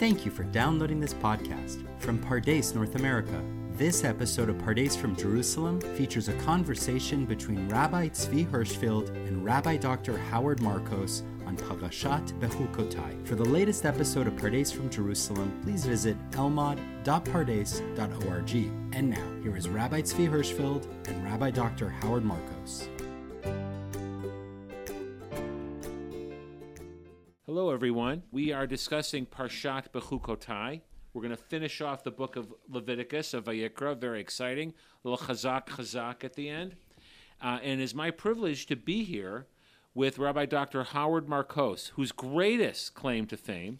Thank you for downloading this podcast from Pardes, North America. This episode of Pardes from Jerusalem features a conversation between Rabbi Tzvi Hirschfeld and Rabbi Dr. Howard Markose on Parashat Bechukotai. For the latest episode of Pardes from Jerusalem, please visit elmad.pardes.org. And now, here is Rabbi Tzvi Hirschfeld and Rabbi Dr. Howard Markose. Everyone. We are discussing Parshat Bechukotai. We're going to finish off the book of Leviticus, of Vayikra. Very exciting. A little chazak chazak at the end. Uh, and it's my privilege to be here with Rabbi Dr. Howard Markose, whose greatest claim to fame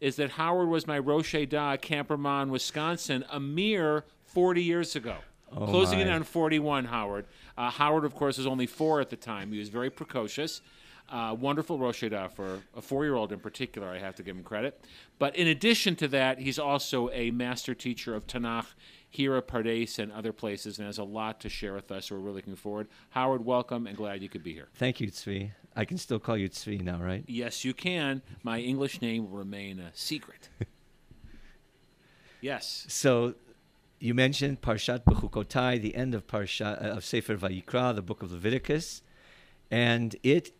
is that Howard was my Rosh Edah at Camp Ramah, Wisconsin, a mere 40 years ago. Closing in my. on 41, Howard. Uh, Howard, of course, was only four at the time. He was very precocious. Uh, wonderful Rosh Hashanah for a four-year-old in particular. I have to give him credit. But in addition to that, he's also a master teacher of Tanakh here at Pardes and other places, and has a lot to share with us. So we're really looking forward. Howard, welcome, and glad you could be here. Thank you, Tzvi. I can still call you Tzvi now, right? Yes, you can. My English name will remain a secret. yes. So, you mentioned Parshat Bechukotai, the end of Parshat uh, of Sefer Vayikra, the book of Leviticus, and it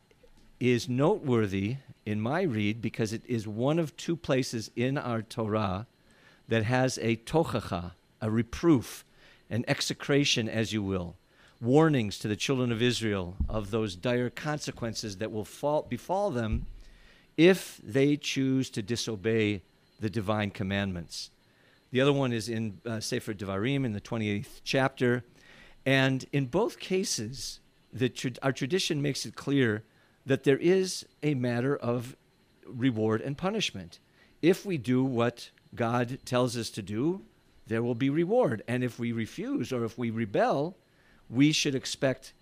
is noteworthy in my read because it is one of two places in our Torah that has a tochacha, a reproof, an execration, as you will, warnings to the children of Israel of those dire consequences that will fall, befall them if they choose to disobey the divine commandments. The other one is in uh, Sefer Devarim in the 28th chapter. And in both cases, tra- our tradition makes it clear that there is a matter of reward and punishment. If we do what God tells us to do, there will be reward. And if we refuse or if we rebel, we should expect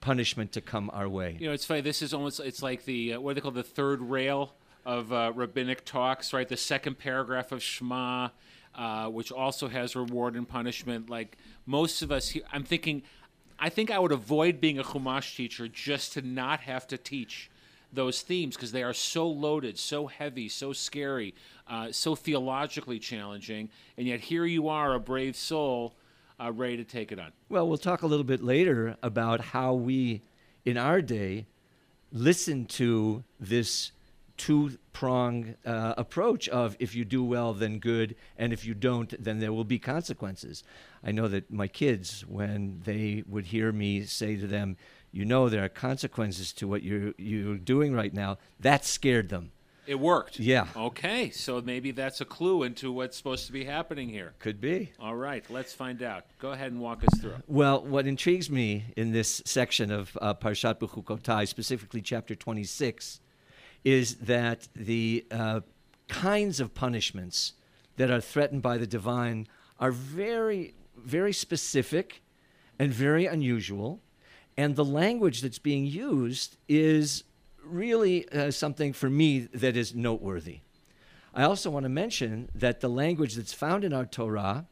punishment to come our way. You know, it's funny. This is almost it's like the uh, what they call the third rail of uh, rabbinic talks, right? The second paragraph of Shema, uh, which also has reward and punishment. Like most of us here, I'm thinking, I think I would avoid being a Chumash teacher just to not have to teach those themes because they are so loaded, so heavy, so scary, uh, so theologically challenging, and yet here you are, a brave soul, uh, ready to take it on. Well, we'll talk a little bit later about how we, in our day, listen to this two prong uh, approach of if you do well, then good, and if you don't, then there will be consequences. I know that my kids, when they would hear me say to them, you know, there are consequences to what you're, you're doing right now, that scared them. It worked. Yeah. Okay, so maybe that's a clue into what's supposed to be happening here. Could be. All right, let's find out. Go ahead and walk us through. Well, what intrigues me in this section of uh, Parshat Bechukotai, specifically chapter 26, is that the uh, kinds of punishments that are threatened by the divine are very, very specific and very unusual. And the language that's being used is really uh, something for me that is noteworthy. I also want to mention that the language that's found in our Torah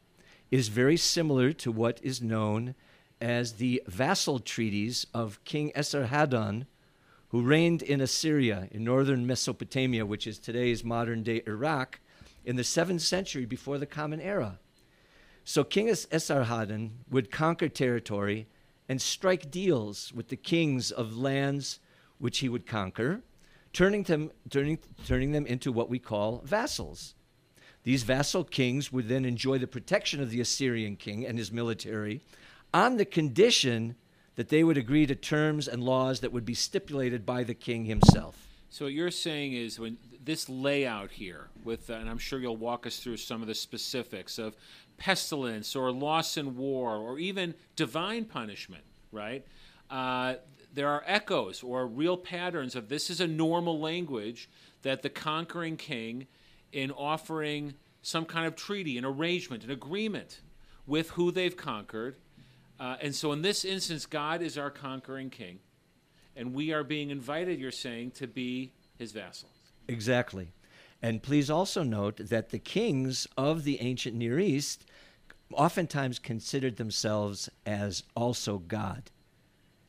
is very similar to what is known as the vassal treaties of King Esarhaddon, who reigned in Assyria in northern Mesopotamia, which is today's modern day Iraq, in the 7th century before the Common Era. So King Es- Esarhaddon would conquer territory and strike deals with the kings of lands which he would conquer, turning them, turning, turning them into what we call vassals. These vassal kings would then enjoy the protection of the Assyrian king and his military on the condition that they would agree to terms and laws that would be stipulated by the king himself. So what you're saying is when this layout here, with uh, and I'm sure you'll walk us through some of the specifics of pestilence or loss in war or even divine punishment, right? Uh, there are echoes or real patterns of this is a normal language that the conquering king, in offering some kind of treaty, an arrangement, an agreement with who they've conquered. Uh, and so in this instance, God is our conquering king, and we are being invited, you're saying, to be his vassals. Exactly. And please also note that the kings of the ancient Near East oftentimes considered themselves as also God.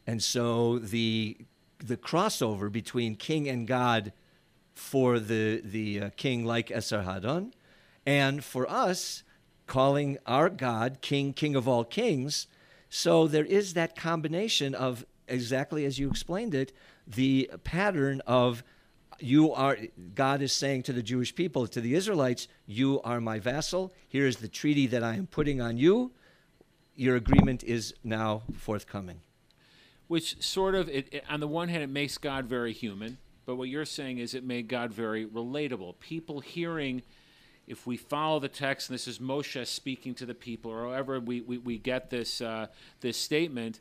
And so the, the crossover between king and God for the the uh, king like Esarhaddon, and for us calling our God King, King of all kings. So there is that combination of exactly as you explained it, the pattern of you are God is saying to the Jewish people, to the Israelites, you are my vassal. Here is the treaty that I am putting on you. Your agreement is now forthcoming. Which sort of, it, it, on the one hand, it makes God very human, but what you're saying is it made God very relatable. People hearing, if we follow the text, and this is Moshe speaking to the people, or however we, we, we get this, uh, this statement,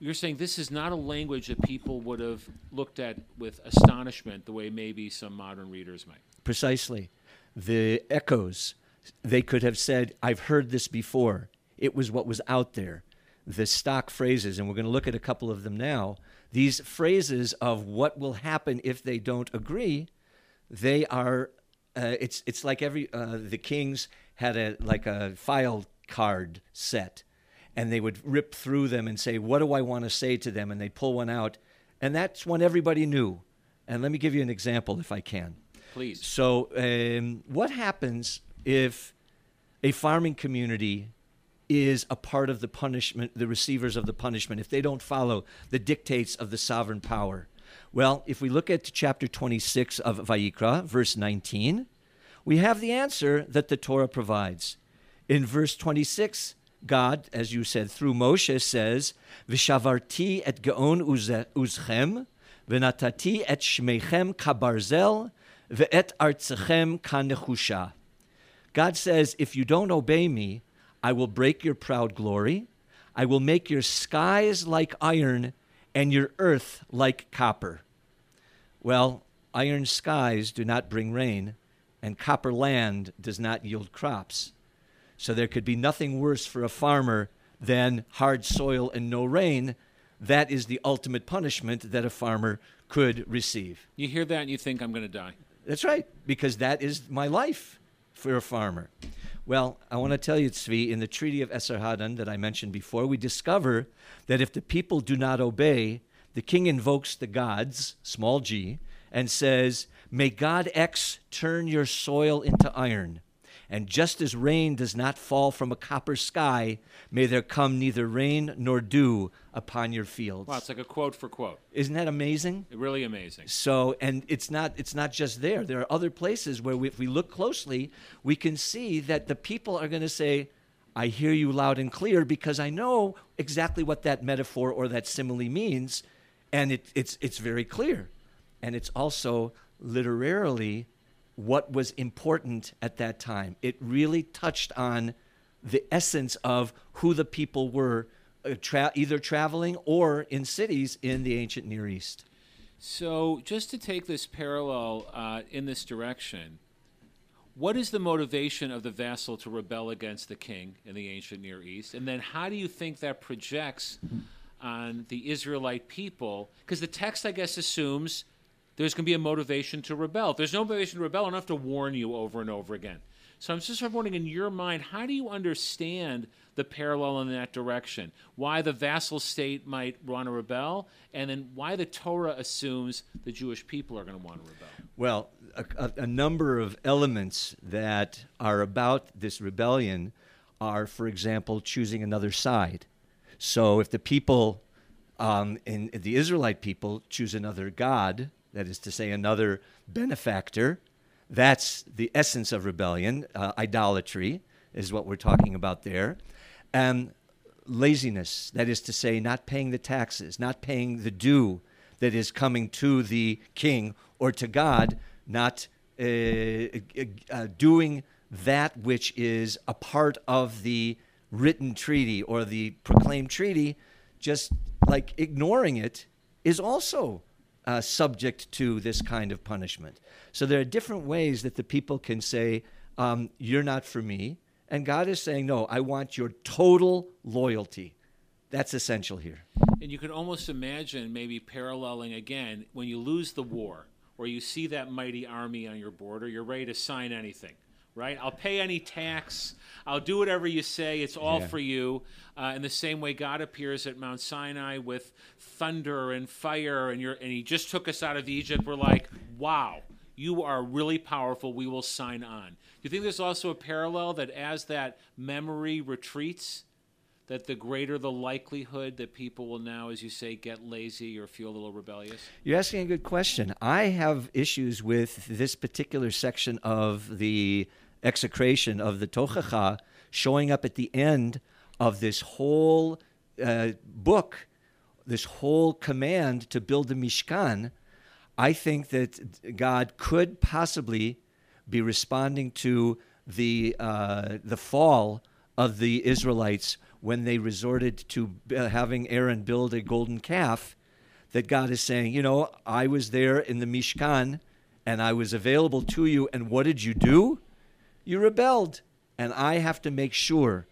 you're saying this is not a language that people would have looked at with astonishment the way maybe some modern readers might. Precisely. The echoes, they could have said, I've heard this before. It was what was out there. The stock phrases, and we're going to look at a couple of them now. These phrases of what will happen if they don't agree, they are. Uh, it's it's like every uh, the kings had a like a file card set and they would rip through them and say, What do I want to say to them? And they'd pull one out. And that's one everybody knew. And let me give you an example if I can. Please. So, um, what happens if a farming community is a part of the punishment, the receivers of the punishment, if they don't follow the dictates of the sovereign power? Well, if we look at chapter 26 of Vayikra, verse 19, we have the answer that the Torah provides. In verse 26, God, as you said, through Moshe says, Vishavarti et gaon uzchem, v'natati et shmeichem kabarzel, ve'et artzechem kanechusha. God says, if you don't obey me, I will break your proud glory. I will make your skies like iron and your earth like copper. Well, iron skies do not bring rain, and copper land does not yield crops. So there could be nothing worse for a farmer than hard soil and no rain. That is the ultimate punishment that a farmer could receive. You hear that and you think, I'm going to die. That's right, because that is my life for a farmer. Well, I want to tell you, Tzvi, in the Treaty of Esarhaddon that I mentioned before, we discover that if the people do not obey, the king invokes the gods, small g, and says, May God X turn your soil into iron and just as rain does not fall from a copper sky, may there come neither rain nor dew upon your fields. Wow, it's like a quote for quote. Isn't that amazing? Really amazing. So, and it's not it's not just there. There are other places where we, if we look closely, we can see that the people are going to say, "I hear you loud and clear," because I know exactly what that metaphor or that simile means, and it, it's it's very clear, and it's also literarily what was important at that time. It really touched on the essence of who the people were, uh, tra- either traveling or in cities in the ancient Near East. So, just to take this parallel uh, in this direction, what is the motivation of the vassal to rebel against the king in the ancient Near East? And then, how do you think that projects on the Israelite people? Because the text, I guess, assumes there's going to be a motivation to rebel. If there's no motivation to rebel, enough to warn you over and over again. So I'm just wondering, in your mind, how do you understand the parallel in that direction? Why the vassal state might want to rebel, and then why the Torah assumes the Jewish people are going to want to rebel? Well, a, a number of elements that are about this rebellion are, for example, choosing another side. So if the people, um, in the Israelite people, choose another God, that is to say, another benefactor. That's the essence of rebellion. Uh, idolatry is what we're talking about there. And laziness, that is to say, not paying the taxes, not paying the due that is coming to the king or to God, not uh, uh, doing that which is a part of the written treaty or the proclaimed treaty, just like ignoring it, is also uh, subject to this kind of punishment. So there are different ways that the people can say, um, You're not for me. And God is saying, No, I want your total loyalty. That's essential here. And you can almost imagine maybe paralleling again when you lose the war or you see that mighty army on your border, you're ready to sign anything right? I'll pay any tax. I'll do whatever you say. It's all yeah. for you. Uh, in the same way, God appears at Mount Sinai with thunder and fire, and, you're, and He just took us out of Egypt. We're like, wow, you are really powerful. We will sign on. Do you think there's also a parallel that as that memory retreats, that the greater the likelihood that people will now, as you say, get lazy or feel a little rebellious? You're asking a good question. I have issues with this particular section of the execration of the Tochacha showing up at the end of this whole uh, book, this whole command to build the Mishkan. I think that God could possibly be responding to the uh, the fall of the Israelites when they resorted to uh, having Aaron build a golden calf. That God is saying, you know, I was there in the Mishkan and I was available to you, and what did you do? You rebelled. And I have to make sure,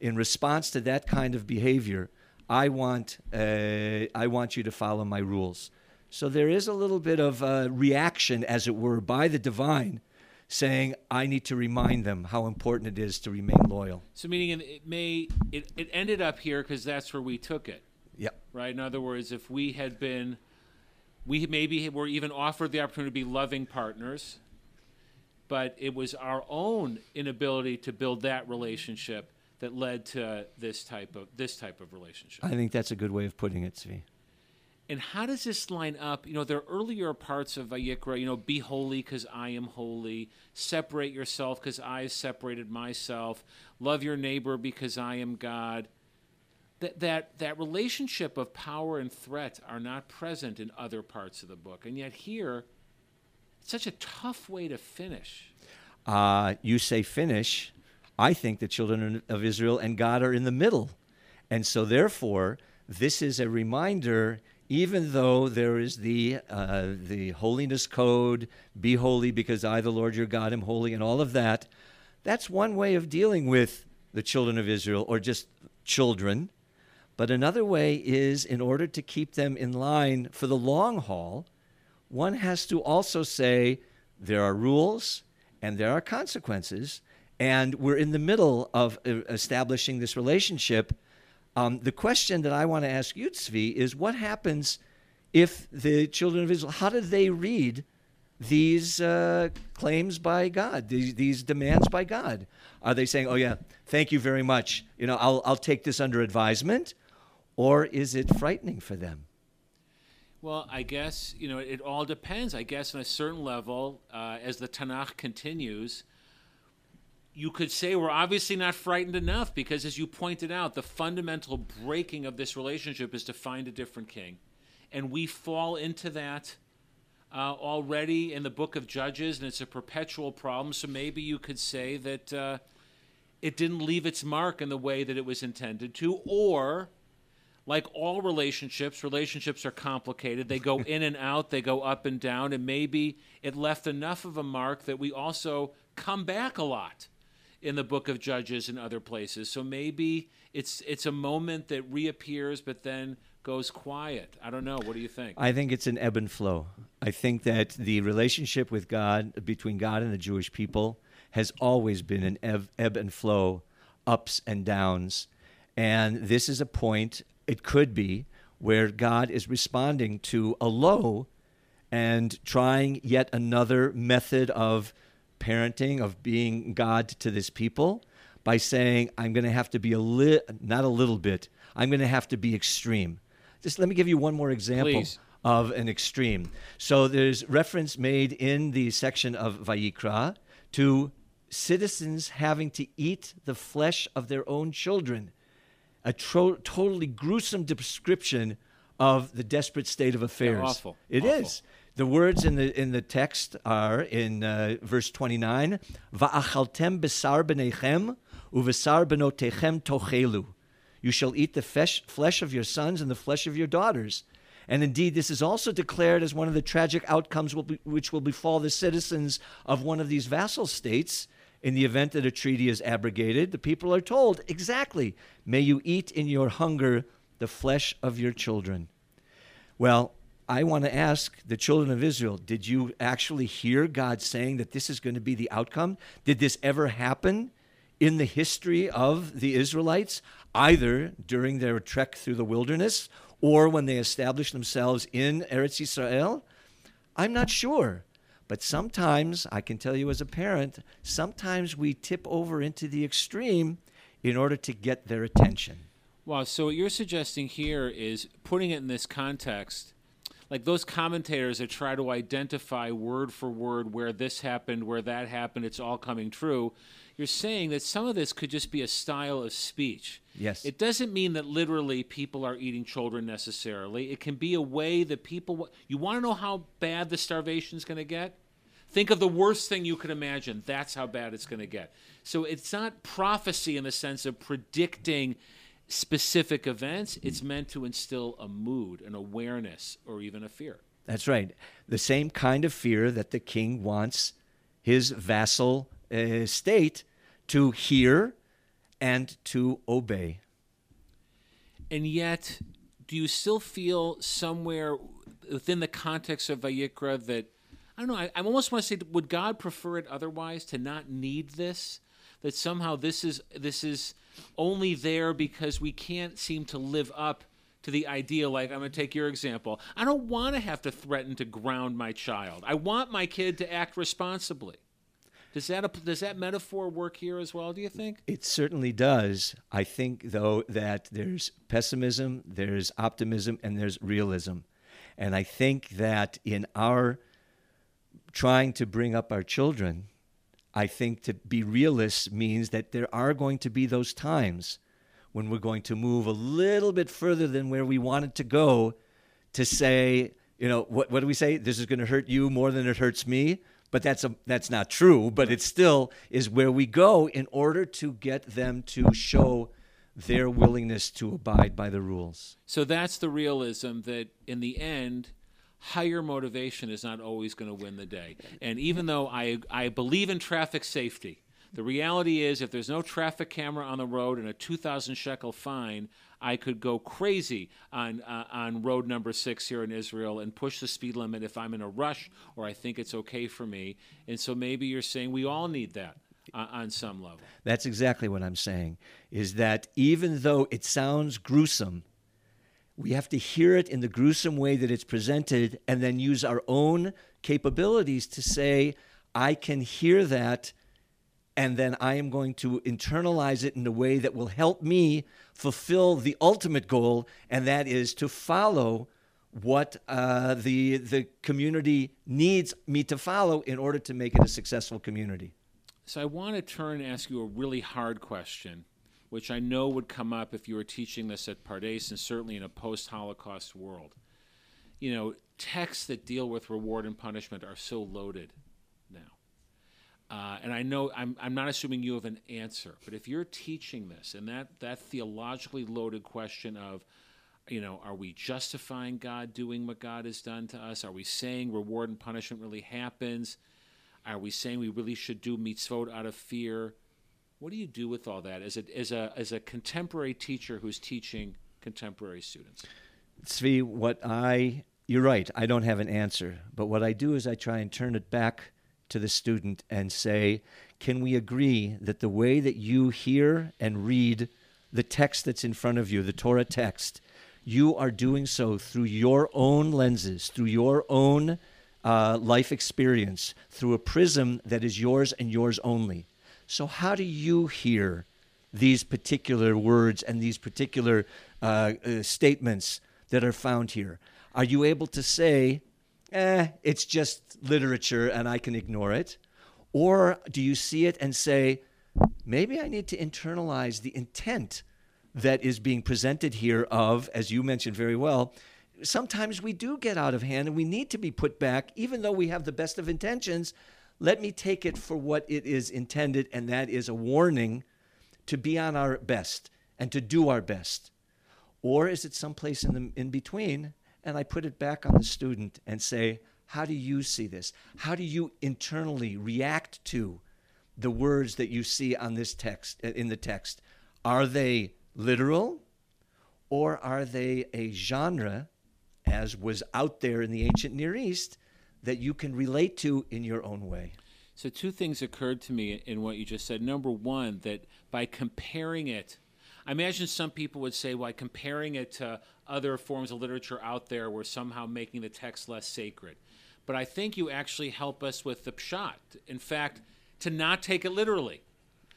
in response to that kind of behavior, I want, uh, I want you to follow my rules. So there is a little bit of a reaction, as it were, by the divine saying, I need to remind them how important it is to remain loyal. So, meaning it may, it, it ended up here because that's where we took it. Yep. Right? In other words, if we had been, we maybe were even offered the opportunity to be loving partners, but it was our own inability to build that relationship that led to this type of this type of relationship. I think that's a good way of putting it, Tzvi. And how does this line up? You know, there are earlier parts of Vayikra, you know, be holy because I am holy, separate yourself because I have separated myself, love your neighbor because I am God. That, that, that relationship of power and threat are not present in other parts of the book. And yet here, it's such a tough way to finish. Uh, you say finish. I think the children of Israel and God are in the middle. And so, therefore, this is a reminder even though there is the uh, the holiness code, be holy because I, the Lord your God, am holy, and all of that, that's one way of dealing with the children of Israel, or just children. But another way is in order to keep them in line for the long haul, one has to also say there are rules and there are consequences, and we're in the middle of establishing this relationship um, the question that I want to ask you, Tzvi, is what happens if the children of Israel, how do they read these uh, claims by God, these, these demands by God? Are they saying, oh, yeah, thank you very much, you know, I'll, I'll take this under advisement? Or is it frightening for them? Well, I guess, you know, it all depends. I guess on a certain level, uh, as the Tanakh continues, you could say we're obviously not frightened enough because, as you pointed out, the fundamental breaking of this relationship is to find a different king. And we fall into that uh, already in the book of Judges, and it's a perpetual problem. So maybe you could say that uh, it didn't leave its mark in the way that it was intended to, or like all relationships, relationships are complicated. They go in and out, they go up and down, and maybe it left enough of a mark that we also come back a lot in the book of Judges and other places. So maybe it's it's a moment that reappears but then goes quiet. I don't know. What do you think? I think it's an ebb and flow. I think that the relationship with God between God and the Jewish people has always been an ebb, ebb and flow, ups and downs. And this is a point it could be where God is responding to a low and trying yet another method of parenting, of being God to this people by saying, I'm going to have to be a li- not a little bit, I'm going to have to be extreme. Just let me give you one more example Please. of an extreme. So there's reference made in the section of Vayikra to citizens having to eat the flesh of their own children. A tro- totally gruesome description of the desperate state of affairs. Yeah, awful. It awful. is. The words in the in the text are in uh, verse 29, "Va'achaltem besar b'nechem uvesar benotechem tochelu." You shall eat the flesh, flesh of your sons and the flesh of your daughters. And indeed, this is also declared as one of the tragic outcomes will be, which will befall the citizens of one of these vassal states in the event that a treaty is abrogated. The people are told exactly, may you eat in your hunger the flesh of your children. Well, I want to ask the children of Israel did you actually hear God saying that this is going to be the outcome? Did this ever happen in the history of the Israelites, either during their trek through the wilderness or when they established themselves in Eretz Israel? I'm not sure. But sometimes, I can tell you as a parent, sometimes we tip over into the extreme in order to get their attention. Wow. So what you're suggesting here is putting it in this context, like those commentators that try to identify word for word where this happened, where that happened, it's all coming true. You're saying that some of this could just be a style of speech. Yes. It doesn't mean that literally people are eating children necessarily. It can be a way that people. You want to know how bad the starvation is going to get? Think of the worst thing you could imagine. That's how bad it's going to get. So it's not prophecy in the sense of predicting specific events. It's meant to instill a mood, an awareness, or even a fear. That's right. The same kind of fear that the king wants his vassal uh, state to hear and to obey. And yet, do you still feel somewhere within the context of Vayikra that I don't know? I, I almost want to say, would God prefer it otherwise to not need this? That somehow this is this is only there because we can't seem to live up to the idea. Like I'm going to take your example. I don't want to have to threaten to ground my child. I want my kid to act responsibly. Does that does that metaphor work here as well? Do you think it certainly does? I think though that there's pessimism, there's optimism, and there's realism, and I think that in our trying to bring up our children, I think to be realists means that there are going to be those times when we're going to move a little bit further than where we wanted to go to say, you know, what, what do we say? This is going to hurt you more than it hurts me but that's a that's not true but it still is where we go in order to get them to show their willingness to abide by the rules so that's the realism that in the end higher motivation is not always going to win the day and even though i i believe in traffic safety the reality is if there's no traffic camera on the road and a 2000 shekel fine I could go crazy on uh, on road number six here in Israel and push the speed limit if I'm in a rush or I think it's okay for me. And so maybe you're saying we all need that uh, on some level. That's exactly what I'm saying. Is that even though it sounds gruesome, we have to hear it in the gruesome way that it's presented, and then use our own capabilities to say, I can hear that and then I am going to internalize it in a way that will help me fulfill the ultimate goal, and that is to follow what uh, the the community needs me to follow in order to make it a successful community. So I want to turn and ask you a really hard question, which I know would come up if you were teaching this at Pardes and certainly in a post-Holocaust world. You know, texts that deal with reward and punishment are so loaded now. uh, and I know I'm, I'm not assuming you have an answer, but if you're teaching this and that, that theologically loaded question of, you know, are we justifying God doing what God has done to us? Are we saying reward and punishment really happens? Are we saying we really should do mitzvot out of fear? What do you do with all that as a, as a, as a contemporary teacher who's teaching contemporary students? Tzvi, what I, you're right, I don't have an answer, but what I do is I try and turn it back to the student and say, Can we agree that the way that you hear and read the text that's in front of you, the Torah text, you are doing so through your own lenses, through your own uh, life experience, through a prism that is yours and yours only. So, how do you hear these particular words and these particular uh, uh, statements that are found here? Are you able to say, eh, it's just literature and I can ignore it? Or do you see it and say, maybe I need to internalize the intent that is being presented here of, as you mentioned very well, sometimes we do get out of hand and we need to be put back, even though we have the best of intentions. Let me take it for what it is intended, and that is a warning to be on our best and to do our best. Or is it someplace in the in between and I put it back on the student and say, how do you see this? How do you internally react to the words that you see on this text uh, in the text? Are they literal or are they a genre as was out there in the ancient Near East that you can relate to in your own way? So two things occurred to me in what you just said. Number one, that by comparing it I imagine some people would say, well, comparing it to other forms of literature out there, we're somehow making the text less sacred. but I think you actually help us with the pshat. In fact, to not take it literally.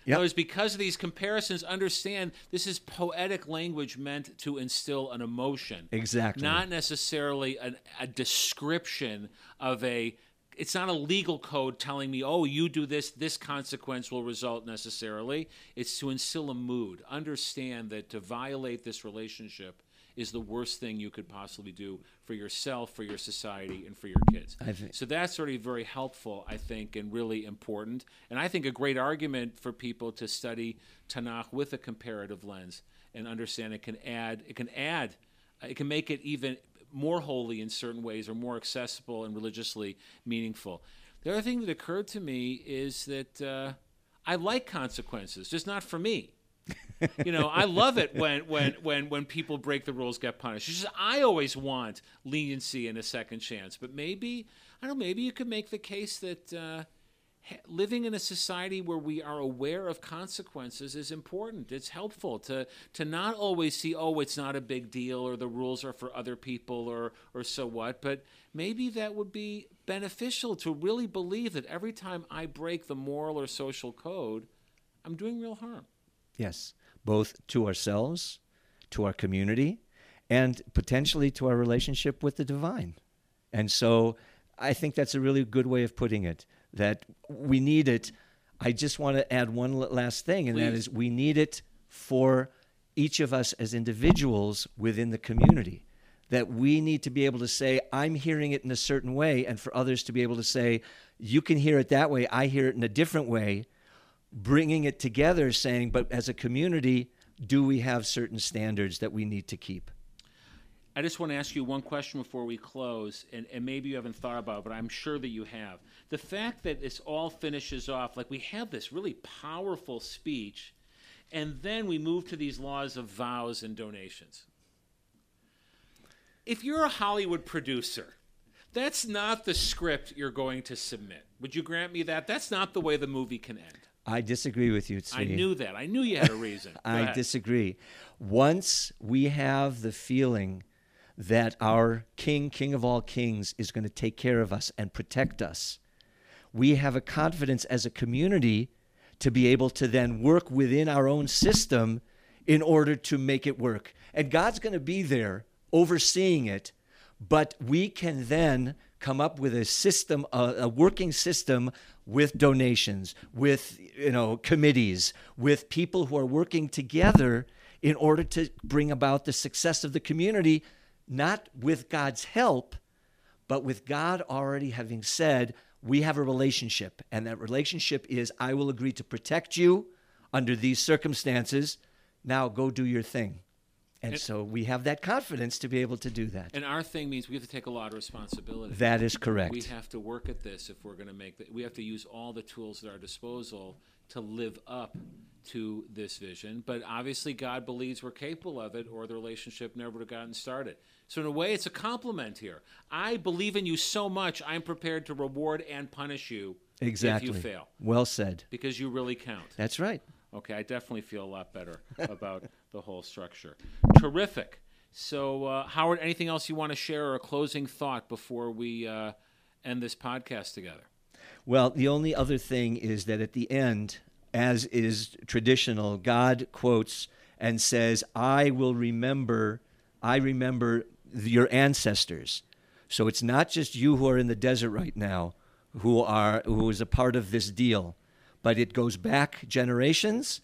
In Yep. other words, because of these comparisons, understand this is poetic language meant to instill an emotion. Exactly. Not necessarily an, a description of a. It's not a legal code telling me, oh, you do this, this consequence will result necessarily. It's to instill a mood. Understand that to violate this relationship is the worst thing you could possibly do for yourself, for your society, and for your kids. I think- So that's already very helpful, I think, and really important. And I think a great argument for people to study Tanakh with a comparative lens and understand it can add, it can add, it can make it even more holy in certain ways or more accessible and religiously meaningful. The other thing that occurred to me is that uh, I like consequences, just not for me you know, I love it when when when when people break the rules, get punished. Just I always want leniency and a second chance, but maybe I don't know. Maybe you could make the case that uh, living in a society where we are aware of consequences is important. It's helpful to to not always see, oh, it's not a big deal, or the rules are for other people, or or so what. But maybe that would be beneficial to really believe that every time I break the moral or social code, I'm doing real harm. Yes, both to ourselves, to our community, and potentially to our relationship with the divine. And so I think that's a really good way of putting it that we need it. I just want to add one last thing, and that Please. is we need it for each of us as individuals within the community. That we need to be able to say, I'm hearing it in a certain way, and for others to be able to say, you can hear it that way, I hear it in a different way bringing it together, saying, but as a community, do we have certain standards that we need to keep? I just want to ask you one question before we close, and, and maybe you haven't thought about it, but I'm sure that you have. The fact that this all finishes off, like we have this really powerful speech, and then we move to these laws of vows and donations. If you're a Hollywood producer, that's not the script you're going to submit. Would you grant me that? That's not the way the movie can end. I disagree with you, I knew that. I knew you had a reason. I disagree. Once we have the feeling that our King, King of all kings, is going to take care of us and protect us, we have a confidence as a community to be able to then work within our own system in order to make it work. And God's going to be there overseeing it, but we can then come up with a system, a, a working system with donations, with you know committees, with people who are working together in order to bring about the success of the community, not with God's help, but with God already having said, we have a relationship, and that relationship is I will agree to protect you under these circumstances. Now go do your thing. And, so we have that confidence to be able to do that. And our thing means we have to take a lot of responsibility. that is correct. We have to work at this if we're going to make that. We have to use all the tools at our disposal to live up to this vision. But obviously, God believes we're capable of it, or the relationship never would have gotten started. So, in a way, it's a compliment here. I believe in you so much, I'm prepared to reward and punish you exactly. if you fail, Well said. because you really count. That's right. Okay, I definitely feel a lot better about the whole structure. Terrific. So, uh, Howard, anything else you want to share or a closing thought before we uh, end this podcast together? Well, the only other thing is that at the end, as is traditional, God quotes and says, I will remember, I remember your ancestors. So it's not just you who are in the desert right now who are who is a part of this deal, but it goes back generations,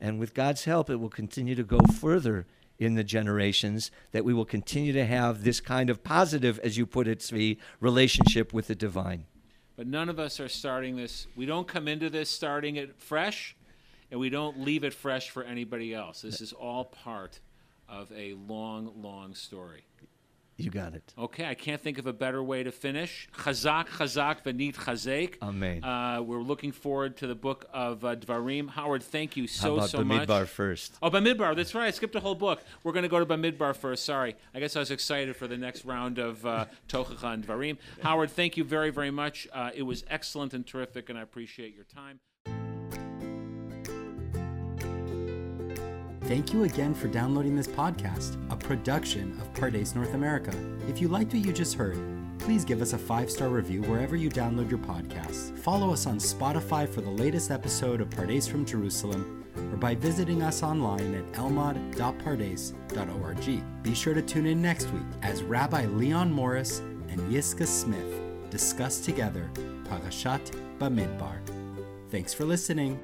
and with God's help, it will continue to go further in the generations that we will continue to have this kind of positive, as you put it, Tzvi, relationship with the divine. But none of us are starting this. We don't come into this starting it fresh, and we don't leave it fresh for anybody else. This is all part of a long, long story. You got it. Okay, I can't think of a better way to finish. Chazak, chazak, v'nit chazek. Amen. Uh, we're looking forward to the book of uh, Dvarim. Howard, thank you How so, about so much. Bamidbar first? Oh, Bamidbar. That's right. I skipped a whole book. We're going to go to Bamidbar first. Sorry. I guess I was excited for the next round of uh, Tochacha and Dvarim. Howard, thank you very, very much. Uh, it was excellent and terrific, and I appreciate your time. Thank you again for downloading this podcast, a production of Pardes North America. If you liked what you just heard, please give us a five star review wherever you download your podcasts. Follow us on Spotify for the latest episode of Pardes from Jerusalem or by visiting us online at elmad.pardes.org. Be sure to tune in next week as Rabbi Leon Morris and Yiscah Smith discuss together Parashat Bamidbar. Thanks for listening.